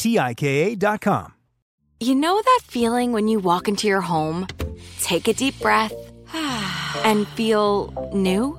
T I K A.com. You know that feeling when you walk into your home, take a deep breath, and feel new?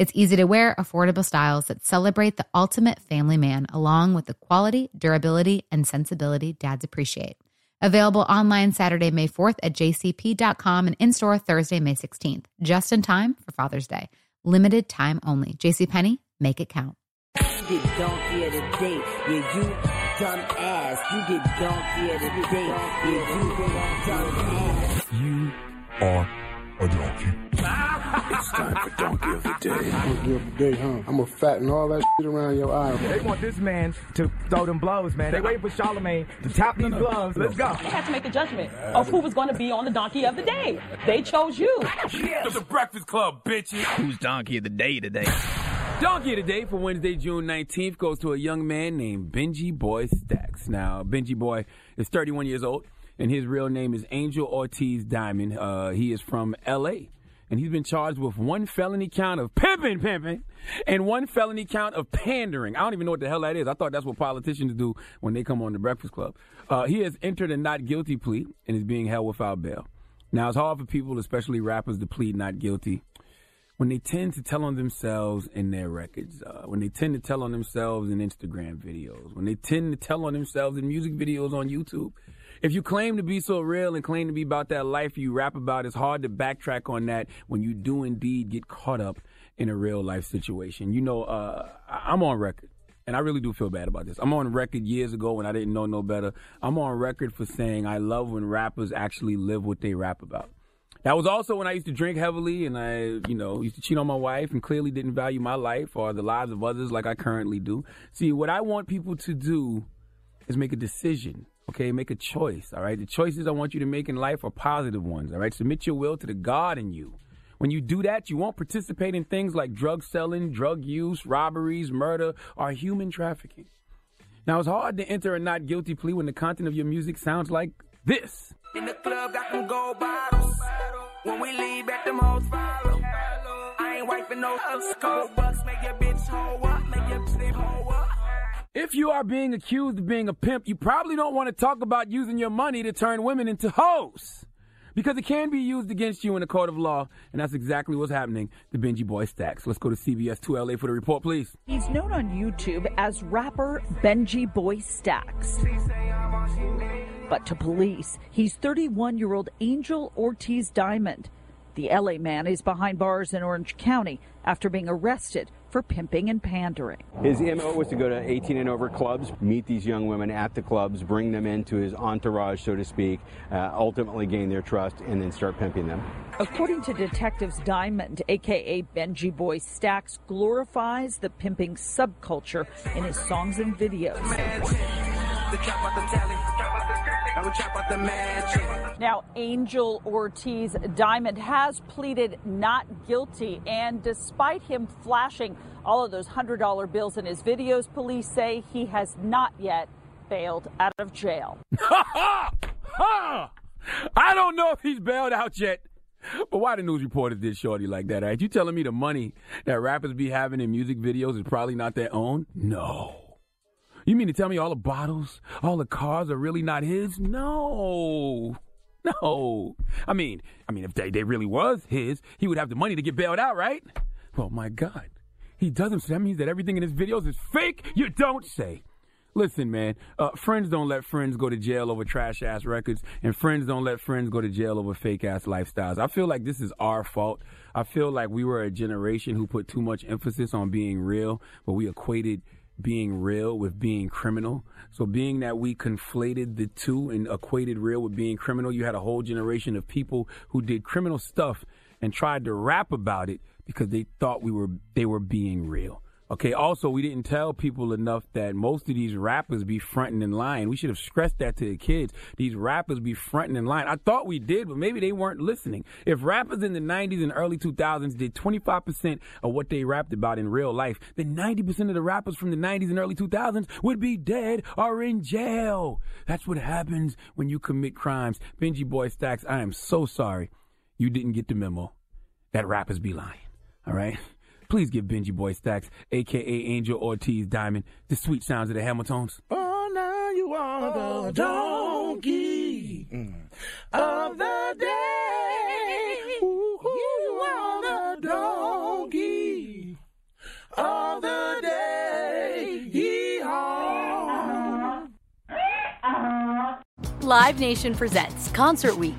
It's easy to wear, affordable styles that celebrate the ultimate family man, along with the quality, durability, and sensibility dads appreciate. Available online Saturday, May 4th at jcp.com and in store Thursday, May 16th, just in time for Father's Day. Limited time only. JCPenney, make it count. get donkey of the day. Yeah, you dumb ass. You get donkey of the day. Yeah, you dumb ass. You are a donkey. It's time for Donkey of the Day. Donkey of the Day, huh? I'm gonna fatten all that shit around your eye. They want this man to throw them blows, man. They waiting for Charlemagne to tap these gloves. Let's go. They had to make the judgment of who was going to be on the Donkey of the Day. They chose you. It's the Breakfast Club, bitches. Who's Donkey of the Day today? Donkey of the Day for Wednesday, June 19th goes to a young man named Benji Boy Stacks. Now, Benji Boy is 31 years old, and his real name is Angel Ortiz Diamond. Uh, he is from L.A., and he's been charged with one felony count of pimping, pimping, and one felony count of pandering. I don't even know what the hell that is. I thought that's what politicians do when they come on the Breakfast Club. Uh, he has entered a not guilty plea and is being held without bail. Now, it's hard for people, especially rappers, to plead not guilty when they tend to tell on themselves in their records, uh, when they tend to tell on themselves in Instagram videos, when they tend to tell on themselves in music videos on YouTube. If you claim to be so real and claim to be about that life you rap about, it's hard to backtrack on that when you do indeed get caught up in a real life situation. You know, uh, I'm on record. And I really do feel bad about this. I'm on record years ago when I didn't know no better. I'm on record for saying I love when rappers actually live what they rap about. That was also when I used to drink heavily and I, you know, used to cheat on my wife and clearly didn't value my life or the lives of others like I currently do. See, what I want people to do is make a decision Okay, make a choice. All right. The choices I want you to make in life are positive ones. All right. Submit your will to the God in you. When you do that, you won't participate in things like drug selling, drug use, robberies, murder, or human trafficking. Now, it's hard to enter a not guilty plea when the content of your music sounds like this. In the club, got gold bottles. When we leave, at follow. I ain't wiping no bucks, make your bitch hoe If you are being accused of being a pimp, you probably don't want to talk about using your money to turn women into hoes. because it can be used against you in a court of law, and that's exactly what's happening to Benji Boy Stacks. Let's go to CBS 2LA for the report, please. He's known on YouTube as rapper Benji Boy Stacks. But to police, he's 31 year old Angel Ortiz Diamond. The LA man is behind bars in Orange County after being arrested for pimping and pandering. His MO was to go to 18 and over clubs, meet these young women at the clubs, bring them into his entourage, so to speak, uh, ultimately gain their trust, and then start pimping them. According to detectives, Diamond, aka Benji Boy Stacks, glorifies the pimping subculture in his songs and videos. Now, Angel Ortiz Diamond has pleaded not guilty, and despite him flashing all of those $100 bills in his videos, police say he has not yet bailed out of jail. I don't know if he's bailed out yet. But why the news reporters did Shorty like that? Right? You telling me the money that rappers be having in music videos is probably not their own? No. You mean to tell me all the bottles, all the cars are really not his? No. No. I mean, I mean, if they, they really was his, he would have the money to get bailed out, right? Well, my God. He doesn't. So that means that everything in his videos is fake? You don't say. Listen, man, uh, friends don't let friends go to jail over trash ass records, and friends don't let friends go to jail over fake ass lifestyles. I feel like this is our fault. I feel like we were a generation who put too much emphasis on being real, but we equated being real with being criminal. So being that we conflated the two and equated real with being criminal, you had a whole generation of people who did criminal stuff and tried to rap about it because they thought we were they were being real. Okay, also we didn't tell people enough that most of these rappers be fronting in line. We should have stressed that to the kids. These rappers be fronting in line. I thought we did, but maybe they weren't listening. If rappers in the 90s and early 2000s did 25% of what they rapped about in real life, then 90% of the rappers from the 90s and early 2000s would be dead or in jail. That's what happens when you commit crimes. Benji Boy Stacks, I am so sorry you didn't get the memo that rappers be lying. All right? Please give Benji Boy Stacks, aka Angel Ortiz Diamond, the sweet sounds of the Hamiltons. Oh, now you are the donkey of the day. You are the donkey of the day. Yee-haw. Live Nation presents Concert Week.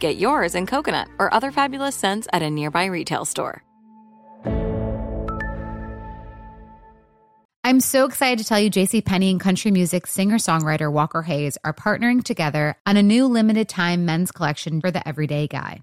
Get yours in coconut or other fabulous scents at a nearby retail store. I'm so excited to tell you JC Penney and country music singer-songwriter Walker Hayes are partnering together on a new limited time men's collection for the everyday guy.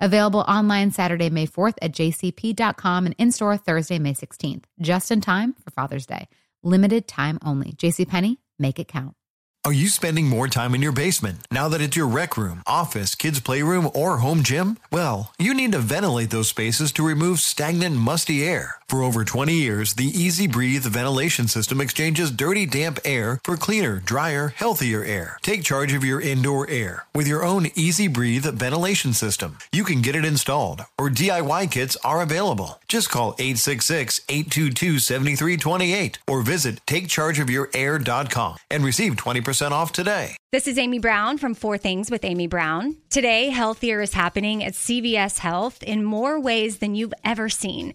Available online Saturday, May 4th at jcp.com and in store Thursday, May 16th, just in time for Father's Day. Limited time only. JCPenney, make it count. Are you spending more time in your basement now that it's your rec room, office, kids' playroom, or home gym? Well, you need to ventilate those spaces to remove stagnant, musty air. For over 20 years, the EZ Breathe ventilation system exchanges dirty, damp air for cleaner, drier, healthier air. Take charge of your indoor air with your own EZ Breathe ventilation system. You can get it installed, or DIY kits are available. Just call 866 822 7328 or visit takechargeofyourair.com and receive 20% off today. This is Amy Brown from Four Things with Amy Brown. Today, Healthier is happening at CVS Health in more ways than you've ever seen.